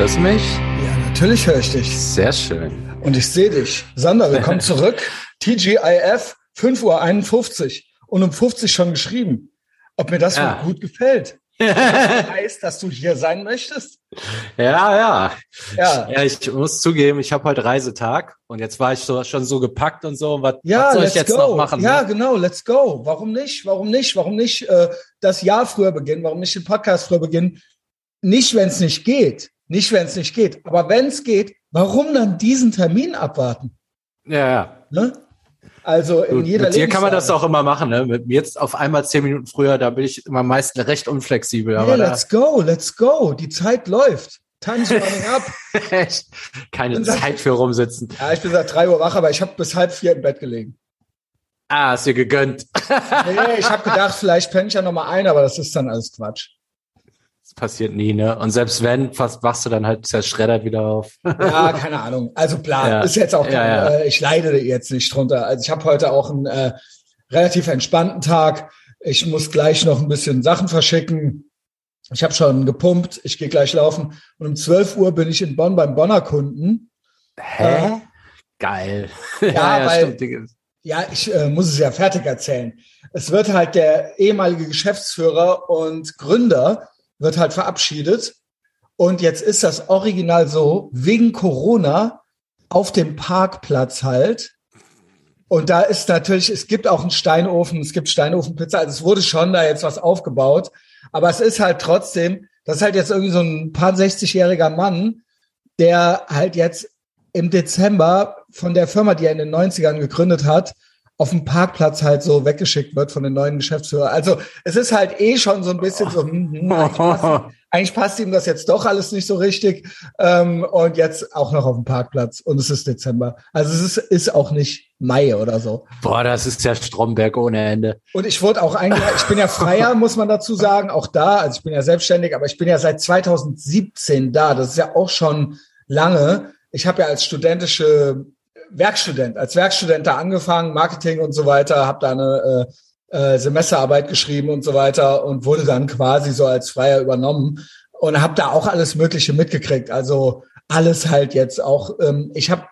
Hörst du mich? Ja, natürlich höre ich dich. Sehr schön. Und ich sehe dich. Sander, willkommen zurück. TGIF, 5.51 Uhr und um 50 schon geschrieben. Ob mir das Ja. wohl gut gefällt. heißt, dass du hier sein möchtest? Ja, ja. Ja. Ja, ich muss zugeben, ich habe heute Reisetag und jetzt war ich so, schon so gepackt und so. Was, Ja, was soll ich jetzt go. noch machen? Ja, ne? genau, let's go. Warum nicht? Warum nicht? Warum nicht äh, das Jahr früher beginnen? Warum nicht den Podcast früher beginnen? Nicht, wenn es nicht geht. Nicht, wenn es nicht geht. Aber wenn es geht, warum dann diesen Termin abwarten? ja. ja. Ne? Also in Gut, jeder mit dir kann man das auch immer machen. Ne? Mit mir jetzt auf einmal zehn Minuten früher, da bin ich immer meist recht unflexibel. Nee, let's go, let's go. Die Zeit läuft. Time's running up. keine Zeit für rumsitzen. Ja, ich bin seit drei Uhr wach, aber ich habe bis halb vier im Bett gelegen. Ah, ist dir gegönnt. Nee, ich habe gedacht, vielleicht penne ich ja noch mal ein, aber das ist dann alles Quatsch. Passiert nie, ne? Und selbst wenn, fast wachst du dann halt zerschreddert wieder auf. Ja, keine Ahnung. Also klar, Ja. ist jetzt auch kein, Ja, ja. Äh, ich leide jetzt nicht drunter. Also ich habe heute auch einen äh, relativ entspannten Tag. Ich muss gleich noch ein bisschen Sachen verschicken. Ich habe schon gepumpt, ich gehe gleich laufen. Und um 12 Uhr bin ich in Bonn beim Bonner Kunden. Hä? Geil. Ja, weil- stimmt. Ja, ich äh, muss es ja fertig erzählen. Es wird halt der ehemalige Geschäftsführer und Gründer wird halt verabschiedet. Und jetzt ist das Original so, wegen Corona auf dem Parkplatz halt. Und da ist natürlich, es gibt auch einen Steinofen, es gibt Steinofenpizza, also es wurde schon da jetzt was aufgebaut. Aber es ist halt trotzdem, das ist halt jetzt irgendwie so ein paar 60-jähriger Mann, der halt jetzt im Dezember von der Firma, die er in den 90ern gegründet hat, auf dem Parkplatz halt so weggeschickt wird von den neuen Geschäftsführer. Also es ist halt eh schon so ein bisschen so, hm, hm, eigentlich, passt, eigentlich passt ihm das jetzt doch alles nicht so richtig. Ähm, und jetzt auch noch auf dem Parkplatz. Und es ist Dezember. Also es ist, ist auch nicht Mai oder so. Boah, das ist ja Stromberg ohne Ende. Und ich wurde auch eingeladen, ich bin ja Freier, muss man dazu sagen, auch da, also ich bin ja selbstständig, aber ich bin ja seit 2017 da, das ist ja auch schon lange. Ich habe ja als studentische Werkstudent, als Werkstudent da angefangen, Marketing und so weiter, habe da eine äh, äh, Semesterarbeit geschrieben und so weiter und wurde dann quasi so als Freier übernommen und habe da auch alles Mögliche mitgekriegt. Also alles halt jetzt auch. Ähm, ich habe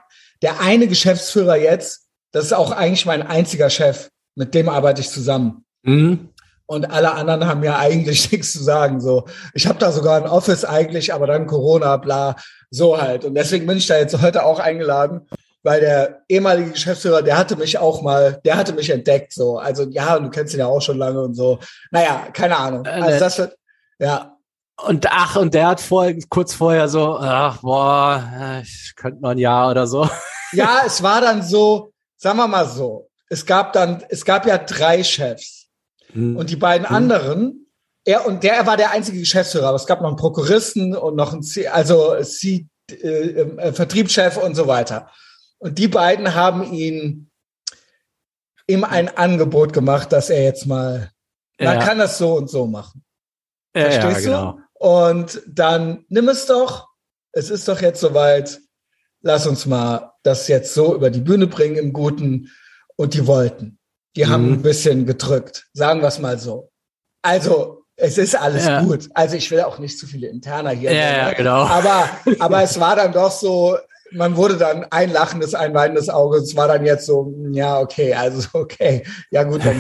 der eine Geschäftsführer jetzt, das ist auch eigentlich mein einziger Chef, mit dem arbeite ich zusammen. Hm? Und alle anderen haben ja eigentlich nichts zu sagen. So, ich habe da sogar ein Office eigentlich, aber dann Corona, bla, so halt. Und deswegen bin ich da jetzt heute auch eingeladen, weil der ehemalige Geschäftsführer, der hatte mich auch mal, der hatte mich entdeckt. So, also ja, du kennst ihn ja auch schon lange und so. Naja, keine Ahnung. Äh, Also ne. das wird, ja, Und ach, und der hat vor, kurz vorher so, ach, boah, äh, ich könnte noch ein Jahr oder so. ja, es war dann so, sagen wir mal so, es gab dann, es gab ja drei Chefs. Hm. Und die beiden anderen, er und der war der einzige Geschäftsführer, aber es gab noch einen Prokuristen und noch einen, C, also C, äh, äh, Vertriebschef und so weiter. Und die beiden haben ihn ihm ein Angebot gemacht, dass er jetzt mal, man Ja. kann das so und so machen. ja, ja, Verstehst genau. du? Und dann nimm es doch. Es ist doch jetzt soweit. Lass uns mal das jetzt so über die Bühne bringen im Guten. Und die wollten. Die haben Mhm. ein bisschen gedrückt. Sagen wir es mal so. Also, es ist alles Ja. gut. Also, ich will auch nicht zu viele Interner hier. Ja, ja, genau. Aber, aber es war dann doch so, man wurde dann ein lachendes, ein weinendes Auge. Es war dann jetzt so, ja, okay, also okay. Ja, gut, dann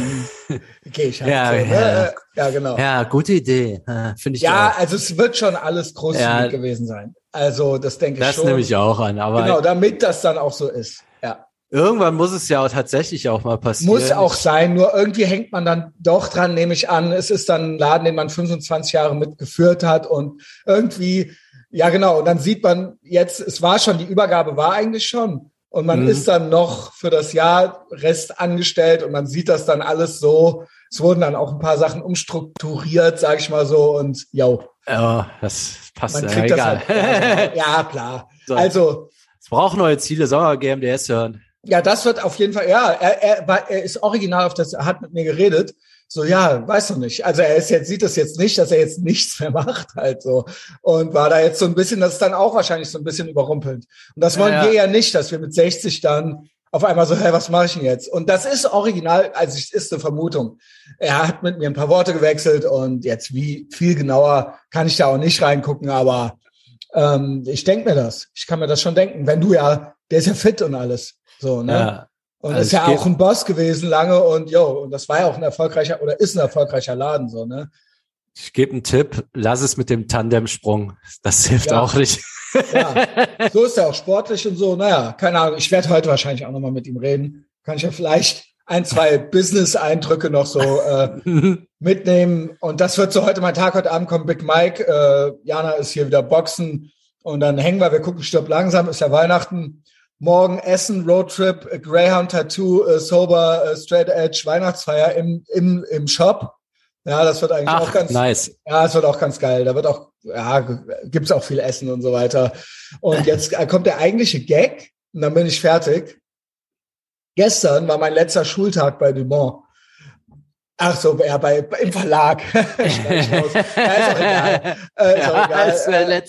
gehe ich halt. Ja, so, ja. Ne? ja genau. Ja, gute Idee. Finde ich Ja, auch. also es wird schon alles großzügig Ja. gewesen sein. Also das denke ich Das schon. nehme ich auch an. Aber Genau, damit das dann auch so ist. Ja. irgendwann muss es ja auch tatsächlich auch mal passieren. Muss auch sein, nur irgendwie hängt man dann doch dran, nehme ich an. Es ist dann ein Laden, den man 25 Jahre mitgeführt hat und irgendwie, ja genau, und dann sieht man jetzt, es war schon, die Übergabe war eigentlich schon. Und man Mhm. ist dann noch für das Jahr Rest angestellt und man sieht das dann alles so. Es wurden dann auch ein paar Sachen umstrukturiert, sage ich mal so, und ja, Ja, das passt man ja kriegt das egal. halt. Ja, klar. So. Also, Es braucht neue Ziele, soll man GMDS hören. Ja, das wird auf jeden Fall, ja, er, er, war, er ist original auf das, er hat mit mir geredet. So, ja, weiß doch nicht. Also er ist jetzt, sieht das jetzt nicht, dass er jetzt nichts mehr macht, halt so. Und war da jetzt so ein bisschen, das ist dann auch wahrscheinlich so ein bisschen überrumpelnd. Und das wollen Ja, ja. wir ja nicht, dass wir mit 60 dann auf einmal so, hey, was mache ich denn jetzt? Und das ist original, also es ist eine Vermutung. Er hat mit mir ein paar Worte gewechselt und jetzt wie viel genauer kann ich da auch nicht reingucken, aber Ähm, ich denke mir das. Ich kann mir das schon denken. Wenn du ja, der ist ja fit und alles. So, ne? Ja. Und also ist ja auch ein Boss gewesen lange und jo, und das war ja auch ein erfolgreicher oder ist ein erfolgreicher Laden, so, ne? Ich gebe einen Tipp, lass es mit dem Tandemsprung. Das hilft ja. auch nicht. Ja, so ist er auch sportlich und so. Naja, keine Ahnung. Ich werde heute wahrscheinlich auch nochmal mit ihm reden. Kann ich ja vielleicht ein, zwei Business-Eindrücke noch so äh, mitnehmen. Und das wird so heute mein Tag. Heute Abend kommt Big Mike. Äh, Jana ist hier wieder Boxen. Und dann hängen wir, wir gucken Stirb langsam, ist ja Weihnachten. Morgen Essen, Roadtrip, Greyhound Tattoo, äh, Sober, äh, Straight Edge, Weihnachtsfeier im, im, im Shop. Ja, das wird eigentlich Ach, auch ganz nice. Ja, es wird auch ganz geil. Da wird auch, ja, gibt's auch viel Essen und so weiter. Und jetzt kommt der eigentliche Gag und dann bin ich fertig. Gestern war mein letzter Schultag bei Dumont. Ach so, ja, bei, im Verlag. ja, ist auch egal. Äh, ist auch egal. Äh,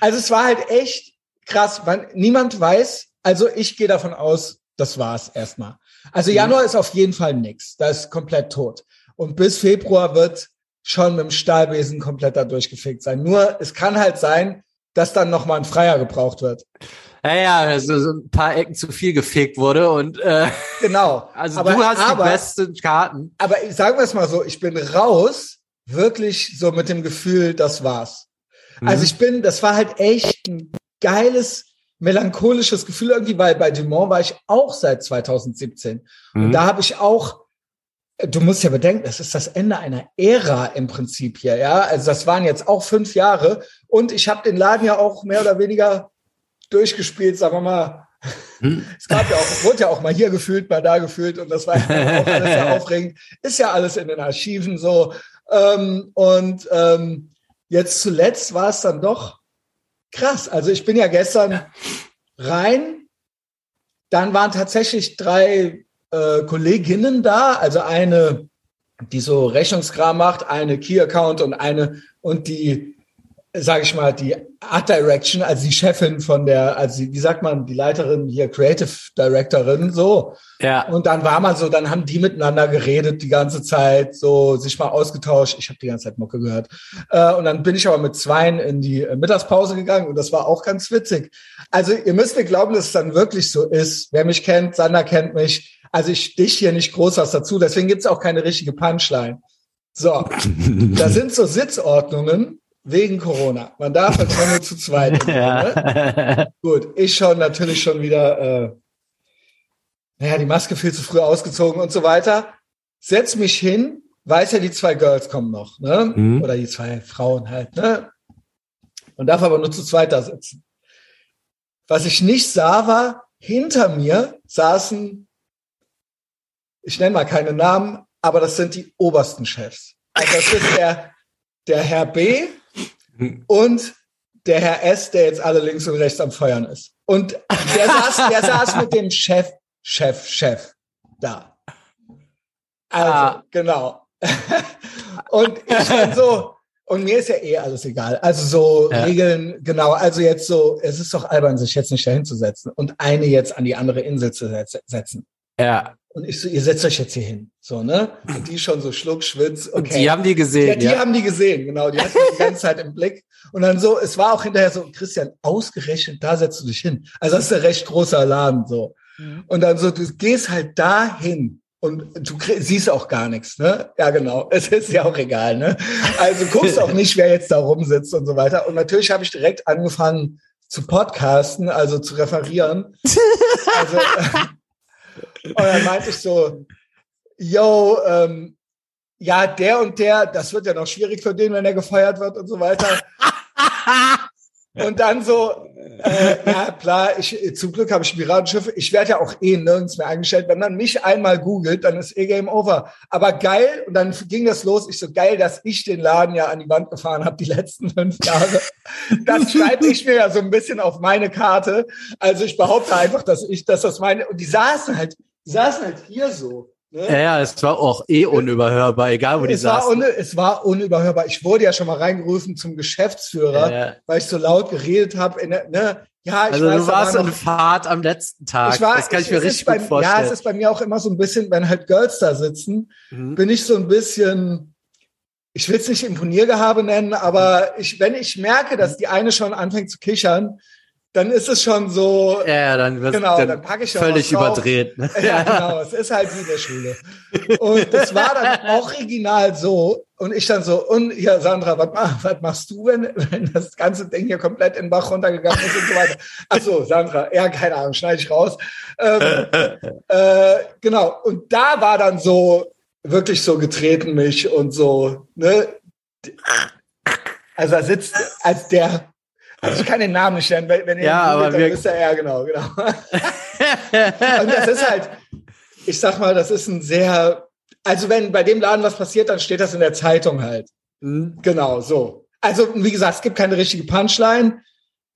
also es war halt echt krass. Man, niemand weiß, also ich gehe davon aus, das war's erstmal. Also mhm. Januar ist auf jeden Fall nix. Da ist komplett tot. Und bis Februar wird schon mit dem Stahlbesen komplett da durchgefickt sein. Nur es kann halt sein, dass dann nochmal ein Freier gebraucht wird. Ja, ja, also so ein paar Ecken zu viel gefegt wurde und äh, genau. Also aber, du hast aber, die besten Karten. Aber sagen wir es mal so, ich bin raus, wirklich so mit dem Gefühl, das war's. Mhm. Also ich bin, das war halt echt ein geiles, melancholisches Gefühl irgendwie, weil bei Dumont war ich auch seit 2017. Mhm. Und da habe ich auch Du musst ja bedenken, es ist das Ende einer Ära im Prinzip hier, ja. Also das waren jetzt auch fünf Jahre und ich habe den Laden ja auch mehr oder weniger durchgespielt, sagen wir mal. Hm. Es gab ja auch, wurde ja auch mal hier gefühlt, mal da gefühlt und das war ja auch alles sehr aufregend. Ist ja alles in den Archiven so. Ähm, und ähm, jetzt zuletzt war es dann doch krass. Also ich bin ja gestern rein, dann waren tatsächlich drei äh, Kolleginnen da, also eine, die so Rechnungskram macht, eine Key Account und eine und die sage ich mal, die Art Direction, also die Chefin von der, also wie sagt man, die Leiterin hier, Creative Directorin, so. Ja. Und dann war man so, dann haben die miteinander geredet die ganze Zeit, so sich mal ausgetauscht. Ich habe die ganze Zeit Mucke gehört. Äh, und dann bin ich aber mit zweien in die Mittagspause gegangen und das war auch ganz witzig. Also ihr müsst mir glauben, dass es dann wirklich so ist. Wer mich kennt, Sander kennt mich. Also ich stich hier nicht groß was dazu, deswegen gibt's auch keine richtige Punchline. So, da sind so Sitzordnungen Wegen Corona. Man darf halt nur zu zweit. ja. ne? Gut, ich schon natürlich schon wieder, äh, naja, die Maske viel zu früh ausgezogen und so weiter. Setz mich hin, weiß ja, die zwei Girls kommen noch, ne? Mhm. Oder die zwei Frauen halt, ne? Und darf aber nur zu zweit da sitzen. Was ich nicht sah, war, hinter mir saßen, ich nenne mal keine Namen, aber das sind die obersten Chefs. Also das ist der, der Herr B, und der Herr S., der jetzt alle links und rechts am Feuern ist. Und der saß, der saß mit dem Chef, Chef, Chef da. Also, ah. genau. und ich bin so, und mir ist ja eh alles egal. Also so ja. Regeln, genau. Also jetzt so, es ist doch albern, sich jetzt nicht dahin zu setzen und eine jetzt an die andere Insel zu setzen. Ja. Und ich so, ihr setzt euch jetzt hier hin. So, ne? Und die schon so Schluck, Schwitz. Okay. Und die haben die gesehen. Ja, die ja. haben die gesehen, genau. Die hatten die ganze Zeit im Blick. Und dann so, es war auch hinterher so, Christian, ausgerechnet, da setzt du dich hin. Also das ist ein recht großer Laden, so. Mhm. Und dann so, du gehst halt dahin und du siehst auch gar nichts, ne? Ja, genau. Es ist ja auch egal, ne? Also guckst auch nicht, wer jetzt da rumsitzt und so weiter. Und natürlich habe ich direkt angefangen zu podcasten, also zu referieren. Also, und dann meinte ich so, yo, ähm, ja, der und der, das wird ja noch schwierig für den, wenn er gefeiert wird und so weiter. Und dann so, äh, ja klar, ich, zum Glück habe ich Piratenschiff. Ich werde ja auch eh nirgends mehr eingestellt. Wenn man mich einmal googelt, dann ist eh Game Over. Aber geil, und dann ging das los. Ich so geil, dass ich den Laden ja an die Wand gefahren habe die letzten fünf Jahre. Das schreibe ich mir ja so ein bisschen auf meine Karte. Also ich behaupte einfach, dass ich, dass das meine. Und die saßen halt, saßen halt hier so. Ne? Ja, ja, es war auch eh unüberhörbar, egal wo die es saßen. War es war unüberhörbar. Ich wurde ja schon mal reingerufen zum Geschäftsführer, ja, ja. weil ich so laut geredet habe. Ne? Ja, ich also weiß, du warst in Fahrt am letzten Tag. Ich war, das kann ich, ich mir richtig bei, gut vorstellen. Ja, es ist bei mir auch immer so ein bisschen, wenn halt Girls da sitzen, mhm. bin ich so ein bisschen ich will es nicht Imponiergehabe nennen, aber ich, wenn ich merke, dass die eine schon anfängt zu kichern, dann ist es schon so. Ja, dann wird genau, dann, dann packe ich völlig überdreht. Ne? Ja, genau. Es ist halt wie in der Schule. Und das war dann original so. Und ich dann so, und hier, Sandra, was, machst du, wenn, wenn das ganze Ding hier komplett in den Bach runtergegangen ist und so weiter? Ach so, Sandra, ja, keine Ahnung, schneide ich raus. Ähm, äh, genau. Und da war dann so, wirklich so getreten mich und so, ne? Also er sitzt als der also ich kann den Namen nicht nennen, wenn, wenn ihr ja, aber googelt, dann wisst ihr, ja, genau, genau. und das ist halt, ich sag mal, das ist ein sehr, also wenn bei dem Laden was passiert, dann steht das in der Zeitung halt. Mhm. Genau, so. Also, wie gesagt, es gibt keine richtige Punchline.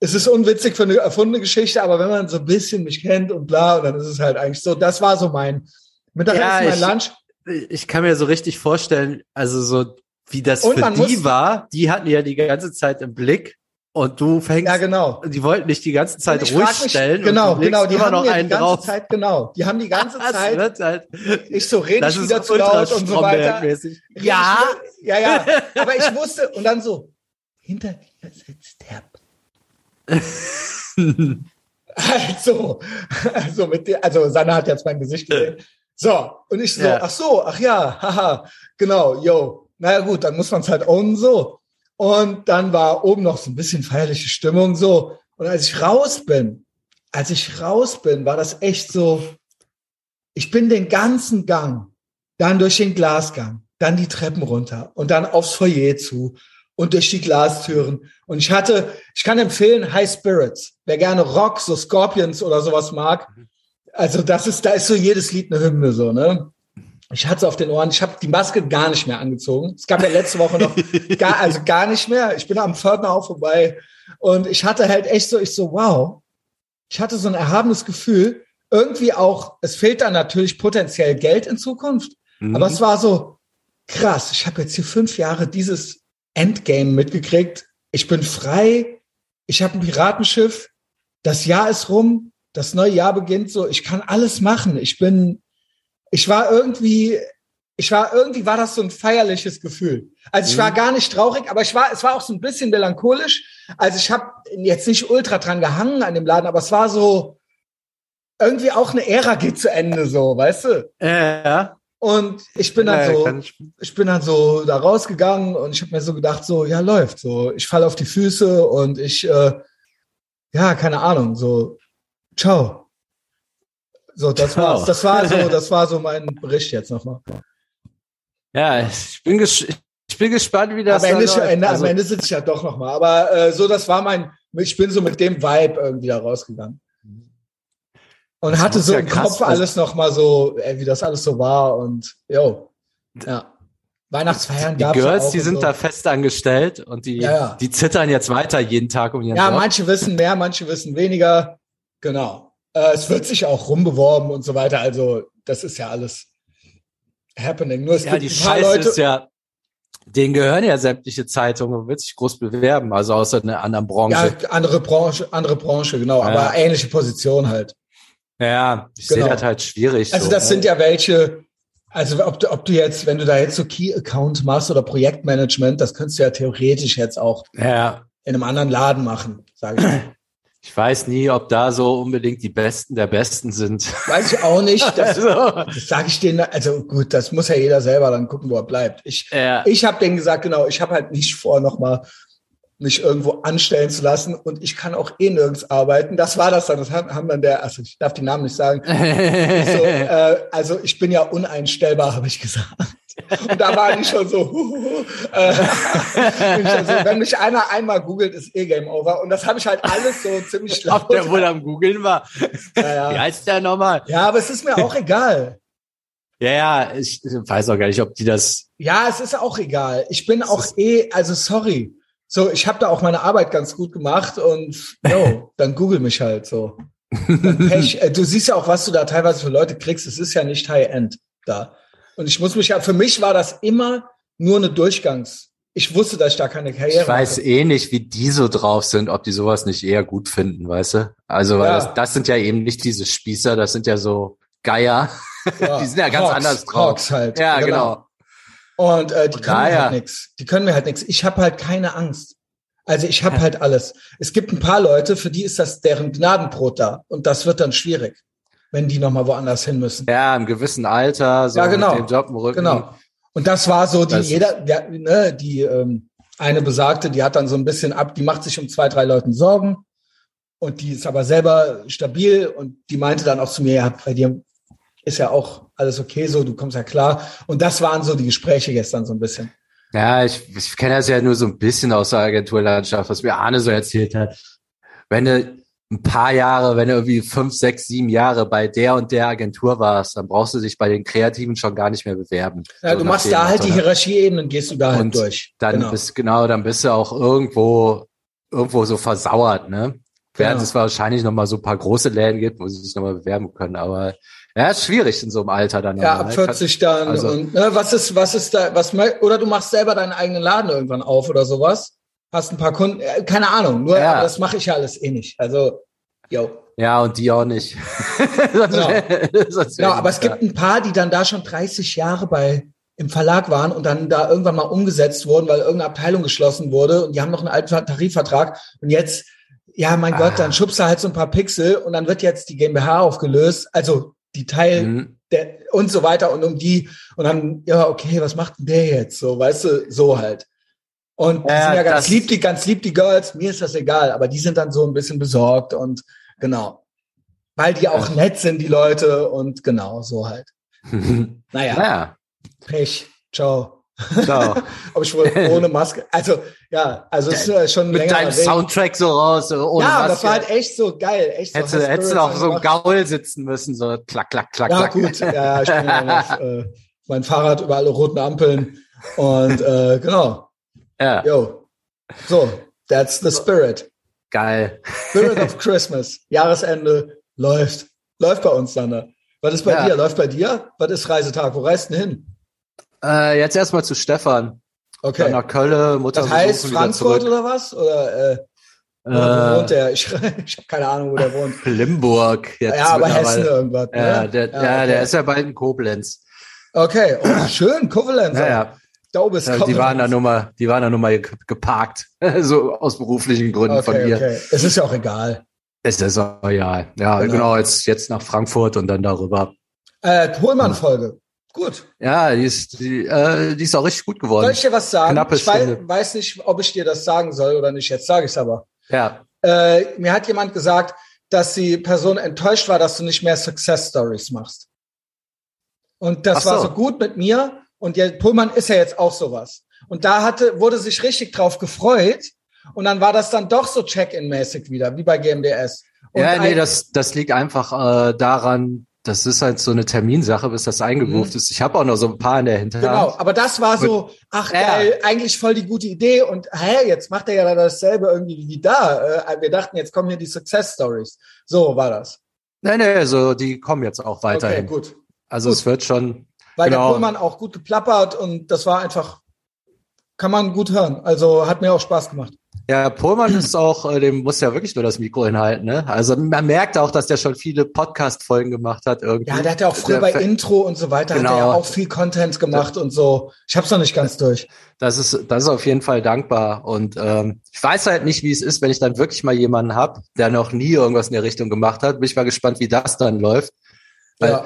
Es ist unwitzig für eine erfundene Geschichte, aber wenn man so ein bisschen mich kennt und bla, dann ist es halt eigentlich so, das war so mein Mittagessen, ja, mein ich, Lunch. Ich kann mir so richtig vorstellen, also so wie das und für die war, die hatten ja die ganze Zeit im Blick, und du fängst. Ja, genau. Die wollten dich die ganze Zeit ruhig mich, stellen. Genau, genau. Die haben noch einen die ganze drauf. Zeit, genau. Die haben die ganze Zeit. Halt, ich so rede ich wieder zu laut und so weiter. Ja. ja, ja. Aber ich wusste, und dann so, hinter dir sitzt der. halt so. Also mit dir, also Sanna hat jetzt mein Gesicht gesehen. So. Und ich so, ja. ach so, ach ja, haha, genau, yo. Naja, gut, dann muss man es halt ownen so. Und dann war oben noch so ein bisschen feierliche Stimmung so. Und als ich raus bin, als ich raus bin, war das echt so, ich bin den ganzen Gang, dann durch den Glasgang, dann die Treppen runter und dann aufs Foyer zu und durch die Glastüren. Und ich hatte, ich kann empfehlen, High Spirits. Wer gerne Rock, so Scorpions oder sowas mag. Also das ist, da ist so jedes Lied eine Hymne so, ne? Ich hatte es auf den Ohren. Ich habe die Maske gar nicht mehr angezogen. Es gab ja letzte Woche noch gar, also gar nicht mehr. Ich bin am Pförtner auch vorbei und ich hatte halt echt so, ich so, wow. Ich hatte so ein erhabenes Gefühl. Irgendwie auch, es fehlt dann natürlich potenziell Geld in Zukunft. Mhm. Aber es war so krass. Ich habe jetzt hier fünf Jahre dieses Endgame mitgekriegt. Ich bin frei. Ich habe ein Piratenschiff. Das Jahr ist rum. Das neue Jahr beginnt so. Ich kann alles machen. Ich bin ich war irgendwie, ich war irgendwie war das so ein feierliches Gefühl. Also ich war mhm. gar nicht traurig, aber ich war, es war auch so ein bisschen melancholisch. Also ich habe jetzt nicht ultra dran gehangen an dem Laden, aber es war so irgendwie auch eine Ära geht zu Ende, so, weißt du? Ja. Und ich bin dann so, ich bin dann so da rausgegangen und ich habe mir so gedacht, so ja läuft, so ich falle auf die Füße und ich, äh, ja keine Ahnung, so ciao. So, das war, das war so, das war so mein Bericht jetzt nochmal. Ja, ich bin, ges ich bin gespannt, wie das am Ende, Ende, also, am Ende sitze ich ja doch nochmal. Aber äh, so, das war mein, ich bin so mit dem Vibe irgendwie da rausgegangen. Und hatte so ja im krass, Kopf alles nochmal so, ey, wie das alles so war und jo. Ja. Weihnachtsfeiern Die Girls, die sind so. da fest angestellt und die, ja, ja. die zittern jetzt weiter jeden Tag um ihren Ja, Job. manche wissen mehr, manche wissen weniger. Genau. Äh, es wird sich auch rumbeworben und so weiter. Also das ist ja alles happening. Nur es ja, gibt die ein paar Scheiße Leute. ist ja, denen gehören ja sämtliche Zeitungen und wird sich groß bewerben, also außer einer anderen Branche. Ja, andere Branche, andere Branche, genau, ja. aber ähnliche Position halt. Ja, ich genau. sehe das halt schwierig. Also so, das ne? sind ja welche, also ob du, ob du jetzt, wenn du da jetzt so Key-Account machst oder Projektmanagement, das könntest du ja theoretisch jetzt auch ja. in einem anderen Laden machen, sage ich mal. Ich weiß nie, ob da so unbedingt die Besten der Besten sind. Weiß ich auch nicht. Das, also. das sage ich denen. Also gut, das muss ja jeder selber dann gucken, wo er bleibt. Ich, ja. ich habe denen gesagt, genau, ich habe halt nicht vor, nochmal mich irgendwo anstellen zu lassen und ich kann auch eh nirgends arbeiten. Das war das dann. Das haben dann der, also ich darf die Namen nicht sagen. so, äh, also ich bin ja uneinstellbar, habe ich gesagt. Und da war ich schon so, huhuhu, äh, schon so, wenn mich einer einmal googelt, ist eh Game Over. Und das habe ich halt alles so ziemlich schlau. Ob der wohl am googeln war. Ja, ja. Wie heißt der nochmal? Ja, aber es ist mir auch egal. Ja, ja, ich weiß auch gar nicht, ob die das. Ja, es ist auch egal. Ich bin auch eh, also sorry. So, ich habe da auch meine Arbeit ganz gut gemacht und no, dann google mich halt so. Pech. Äh, du siehst ja auch, was du da teilweise für Leute kriegst. Es ist ja nicht High-End da. Und ich muss mich ja, für mich war das immer nur eine Durchgangs. Ich wusste, dass ich da keine Karriere Ich weiß hatte. eh nicht, wie die so drauf sind, ob die sowas nicht eher gut finden, weißt du? Also, weil ja. das, das sind ja eben nicht diese Spießer, das sind ja so Geier. Ja. die sind ja ganz Hawks, anders drauf. Hawks halt. Ja, genau. genau. Und äh, die können mir halt nichts. Die können mir halt nichts. Ich habe halt keine Angst. Also ich habe halt alles. Es gibt ein paar Leute, für die ist das deren Gnadenbrot da. Und das wird dann schwierig, wenn die nochmal woanders hin müssen. Ja, im gewissen Alter, so ja, genau. mit dem Job im Rücken. Genau. Und das war so, die, das jeder, der, ne, die ähm, eine besagte, die hat dann so ein bisschen ab, die macht sich um zwei, drei Leuten Sorgen. Und die ist aber selber stabil und die meinte dann auch zu mir, ja, bei dir ist ja auch alles okay so, du kommst ja klar. Und das waren so die Gespräche gestern so ein bisschen. Ja, ich, ich kenne das ja nur so ein bisschen aus der Agenturlandschaft, was mir Arne so erzählt hat. Wenn du ein paar Jahre, wenn du irgendwie fünf, sechs, sieben Jahre bei der und der Agentur warst, dann brauchst du dich bei den Kreativen schon gar nicht mehr bewerben. Ja, so du machst da halt die Hierarchieebenen, gehst du da halt durch. Dann genau. bist genau, dann bist du auch irgendwo irgendwo so versauert, ne? Während genau. es wahrscheinlich noch mal so ein paar große Läden gibt, wo sie sich noch mal bewerben können, aber ja, ist schwierig in so einem Alter dann. Ja, ab 40 ne? dann. Also, und ne, was ist, was ist da, was oder du machst selber deinen eigenen Laden irgendwann auf oder sowas. Hast ein paar Kunden, äh, keine Ahnung, nur ja. das mache ich ja alles eh nicht. Also, yo. Ja, und die auch nicht. genau. genau, aber es gibt ein paar, die dann da schon 30 Jahre bei im Verlag waren und dann da irgendwann mal umgesetzt wurden, weil irgendeine Abteilung geschlossen wurde und die haben noch einen alten Tarifvertrag und jetzt, ja, mein ah. Gott, dann schubst du halt so ein paar Pixel und dann wird jetzt die GmbH aufgelöst. Also die Teil mhm. der und so weiter und um die und dann ja okay was macht denn der jetzt so weißt du so halt und die ja, sind ja ganz lieb die ganz lieb die Girls mir ist das egal aber die sind dann so ein bisschen besorgt und genau weil die auch nett sind die Leute und genau so halt naja ja. Pech ciao Ciao. Aber ich wohl ohne Maske. Also, ja, also es ist schon Mit deinem Soundtrack so raus. Ohne ja, Maske. das war halt echt so geil. Echt hättest, so hättest du auch so ein Gaul sitzen müssen, so klack, klack, klack, ja, klack. gut. Ja, ich bin auf äh, mein Fahrrad über alle roten Ampeln. Und äh, genau. Ja. Yo. So, that's the spirit. Geil. Spirit of Christmas. Jahresende läuft. Läuft bei uns, Sander. Was ist bei ja. dir? Läuft bei dir? Was ist Reisetag? Wo reist du hin? Äh, jetzt erstmal zu Stefan. Okay. Dann nach Köln, Mutter Das heißt Frankfurt oder was? Oder, äh, oder wo wohnt der? Ich, ich habe keine Ahnung, wo der wohnt. Limburg. Jetzt ja, aber Hessen irgendwas. Ne? Ja, der, ja, ja okay. der ist ja bald in Koblenz. Okay, oh, schön, Koblenz. Ja, ja. Da bist ja, die waren da nur mal, die waren da nur mal geparkt, so aus beruflichen Gründen okay, von mir. Okay. Es ist ja auch egal. Es ist auch egal. Ja, genau. genau, jetzt, jetzt nach Frankfurt und dann darüber. Äh, Pullman-Folge. Gut. Ja, die ist, die, äh, die ist auch richtig gut geworden. Soll ich dir was sagen? Knappe ich weiß, weiß, nicht, ob ich dir das sagen soll oder nicht. Jetzt sage ich es aber. Ja. Äh, mir hat jemand gesagt, dass die Person enttäuscht war, dass du nicht mehr Success Stories machst. Und das so. war so gut mit mir. Und der Pullman ist ja jetzt auch sowas. Und da hatte, wurde sich richtig drauf gefreut. Und dann war das dann doch so Check-in-mäßig wieder, wie bei GMDS. Und ja, nee, das, das liegt einfach äh, daran, das ist halt so eine Terminsache, bis das eingebucht mhm. ist. Ich habe auch noch so ein paar in der Hinterhand. Genau, aber das war so, ach geil, ja. eigentlich voll die gute Idee und hä, jetzt macht er ja dasselbe irgendwie wie da. Äh, wir dachten, jetzt kommen hier die Success Stories. So war das. Nee, nee, so die kommen jetzt auch weiterhin. Okay, gut. Also gut. es wird schon. Weil genau. der Pullmann auch gut geplappert und das war einfach, kann man gut hören. Also hat mir auch Spaß gemacht. Ja, Pohlmann ist auch, äh, dem muss ja wirklich nur das Mikro hinhalten, ne? Also man merkt auch, dass der schon viele Podcast-Folgen gemacht hat irgendwie. Ja, der hat ja auch früher der bei Intro und so weiter, genau. hat er ja auch viel Content gemacht und so. Ich hab's noch nicht ganz durch. Das ist, das ist auf jeden Fall dankbar. Und ähm, ich weiß halt nicht, wie es ist, wenn ich dann wirklich mal jemanden hab, der noch nie irgendwas in der Richtung gemacht hat. Bin ich mal gespannt, wie das dann läuft. Weil ja.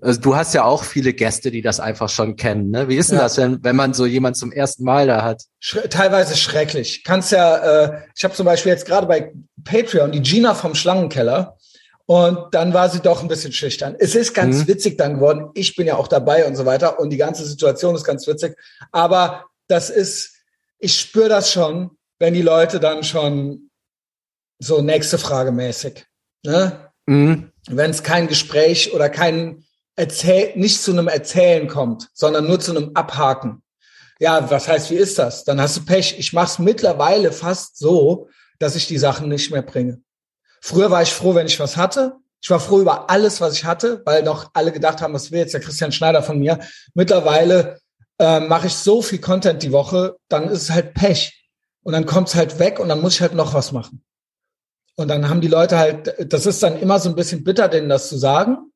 Also du hast ja auch viele Gäste, die das einfach schon kennen. Ne? Wie ist denn ja. das, wenn, wenn man so jemand zum ersten Mal da hat? Schre teilweise schrecklich. Kannst ja, äh, ich habe zum Beispiel jetzt gerade bei Patreon die Gina vom Schlangenkeller und dann war sie doch ein bisschen schüchtern. Es ist ganz mhm. witzig dann geworden. Ich bin ja auch dabei und so weiter und die ganze Situation ist ganz witzig. Aber das ist, ich spüre das schon, wenn die Leute dann schon so nächste Frage mäßig. Ne? Mhm. Wenn es kein Gespräch oder kein erzähl, nicht zu einem Erzählen kommt, sondern nur zu einem Abhaken. Ja, was heißt, wie ist das? Dann hast du Pech. Ich mache es mittlerweile fast so, dass ich die Sachen nicht mehr bringe. Früher war ich froh, wenn ich was hatte. Ich war froh über alles, was ich hatte, weil noch alle gedacht haben, was will jetzt der Christian Schneider von mir. Mittlerweile äh, mache ich so viel Content die Woche, dann ist es halt Pech. Und dann kommt es halt weg und dann muss ich halt noch was machen. Und dann haben die Leute halt, das ist dann immer so ein bisschen bitter, denen das zu sagen.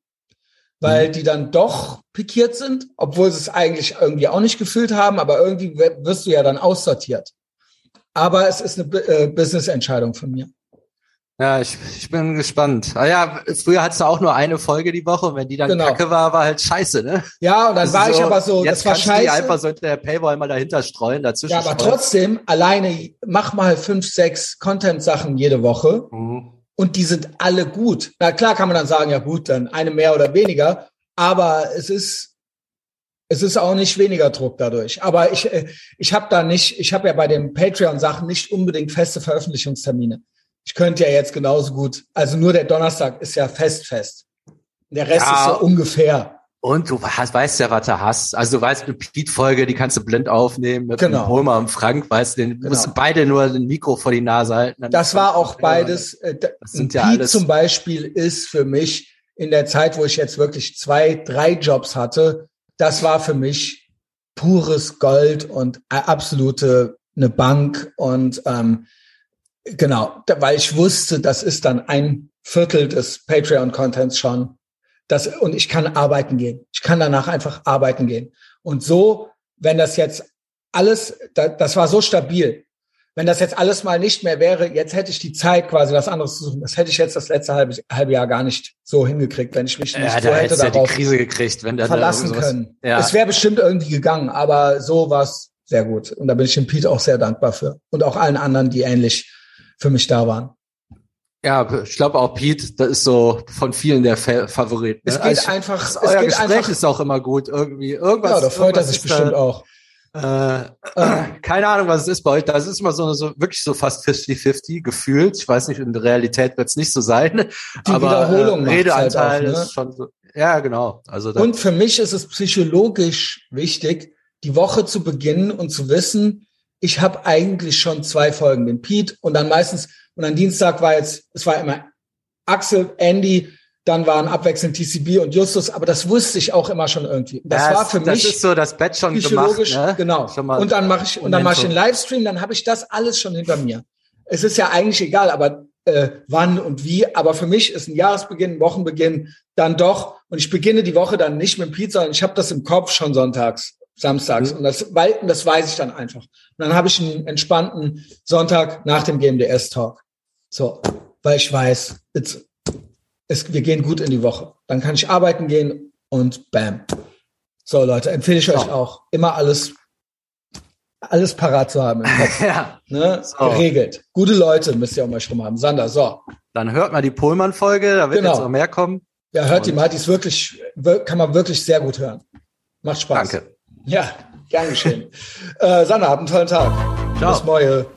Weil mhm. die dann doch pikiert sind, obwohl sie es eigentlich irgendwie auch nicht gefühlt haben, aber irgendwie wirst du ja dann aussortiert. Aber es ist eine äh, Business-Entscheidung von mir. Ja, ich, ich bin gespannt. Ah ja, früher hattest du auch nur eine Folge die Woche und wenn die dann genau. kacke war, war halt scheiße, ne? Ja, und dann war so, ich aber so, das war scheiße. Die einfach so hinter der Paywall mal dahinter streuen, dazwischen. Ja, aber streuen. trotzdem, alleine mach mal fünf, sechs Content-Sachen jede Woche mhm. Und die sind alle gut. Na klar kann man dann sagen, ja gut, dann eine mehr oder weniger, aber es ist es ist auch nicht weniger Druck dadurch. Aber ich, äh, ich habe da nicht, ich habe ja bei den Patreon-Sachen nicht unbedingt feste Veröffentlichungstermine. Ich könnte ja jetzt genauso gut, also nur der Donnerstag ist ja fest, fest. Der Rest ja, ist so ungefähr. Und du hast, weißt ja, was du hast. Also du weißt, eine Pete-Folge, die kannst du blind aufnehmen mit genau. Homer und Frank, weißt du, genau. musst beide nur ein Mikro vor die Nase halten. Das war auch beides. Äh, das sind ja Pete alles. zum Beispiel ist für mich in der Zeit, wo ich jetzt wirklich zwei, drei Jobs hatte, das war für mich pures Gold und absolute eine Bank und ähm, Genau, weil ich wusste, das ist dann ein Viertel des Patreon-Contents schon. Das, und ich kann arbeiten gehen. Ich kann danach einfach arbeiten gehen. Und so, wenn das jetzt alles, das war so stabil. Wenn das jetzt alles mal nicht mehr wäre, jetzt hätte ich die Zeit, quasi was anderes zu suchen. Das hätte ich jetzt das letzte halbe, halbe Jahr gar nicht so hingekriegt, wenn ich mich nicht ja, so hätte darauf ja die Krise gekriegt, wenn der verlassen können. Ja. Es wäre bestimmt irgendwie gegangen, aber so war es sehr gut. Und da bin ich dem Pete auch sehr dankbar für. Und auch allen anderen, die ähnlich für mich da waren. Ja, ich glaube auch Pete, das ist so von vielen der Favorit. Ne? Es geht also, einfach, es euer geht Gespräch einfach, ist auch immer gut irgendwie. Irgendwas. Ja, da freut er sich bestimmt da, auch. Äh, äh, keine Ahnung, was es ist bei euch. Das ist immer so, so wirklich so fast 50-50 gefühlt. Ich weiß nicht, in der Realität wird es nicht so sein. Die aber Wiederholung äh, Redeanteil halt auch, ne? ist schon so. Ja, genau. Also und für mich ist es psychologisch wichtig, die Woche zu beginnen und zu wissen, ich habe eigentlich schon zwei Folgen, den Pete und dann meistens, und am Dienstag war jetzt, es war immer Axel, Andy, dann waren abwechselnd TCB und Justus, aber das wusste ich auch immer schon irgendwie. Das ja, war für das mich. Das ist so das Bett schon psychologisch, gemacht, ne? genau. und dann mache ich und dann mache ich den Livestream, dann habe ich das alles schon hinter mir. Es ist ja eigentlich egal, aber äh, wann und wie. Aber für mich ist ein Jahresbeginn, ein Wochenbeginn dann doch. Und ich beginne die Woche dann nicht mit dem Pete, sondern ich habe das im Kopf schon sonntags samstags. Mhm. Und das, weil, das weiß ich dann einfach. Und dann habe ich einen entspannten Sonntag nach dem GMDS-Talk. So, weil ich weiß, it's, es, wir gehen gut in die Woche. Dann kann ich arbeiten gehen und bam. So, Leute, empfehle ich euch auch, immer alles, alles parat zu haben ja. Ne? So. Geregelt. Gute Leute müsst ihr auch mal schon haben. Sander, so. Dann hört mal die Pohlmann-Folge, da wird genau. jetzt noch mehr kommen. Ja, hört und die mal, die ist wirklich, kann man wirklich sehr gut hören. Macht Spaß. Danke. Ja, gern geschehen. äh, Sanna, habt einen tollen Tag. Ciao. Bis morgen.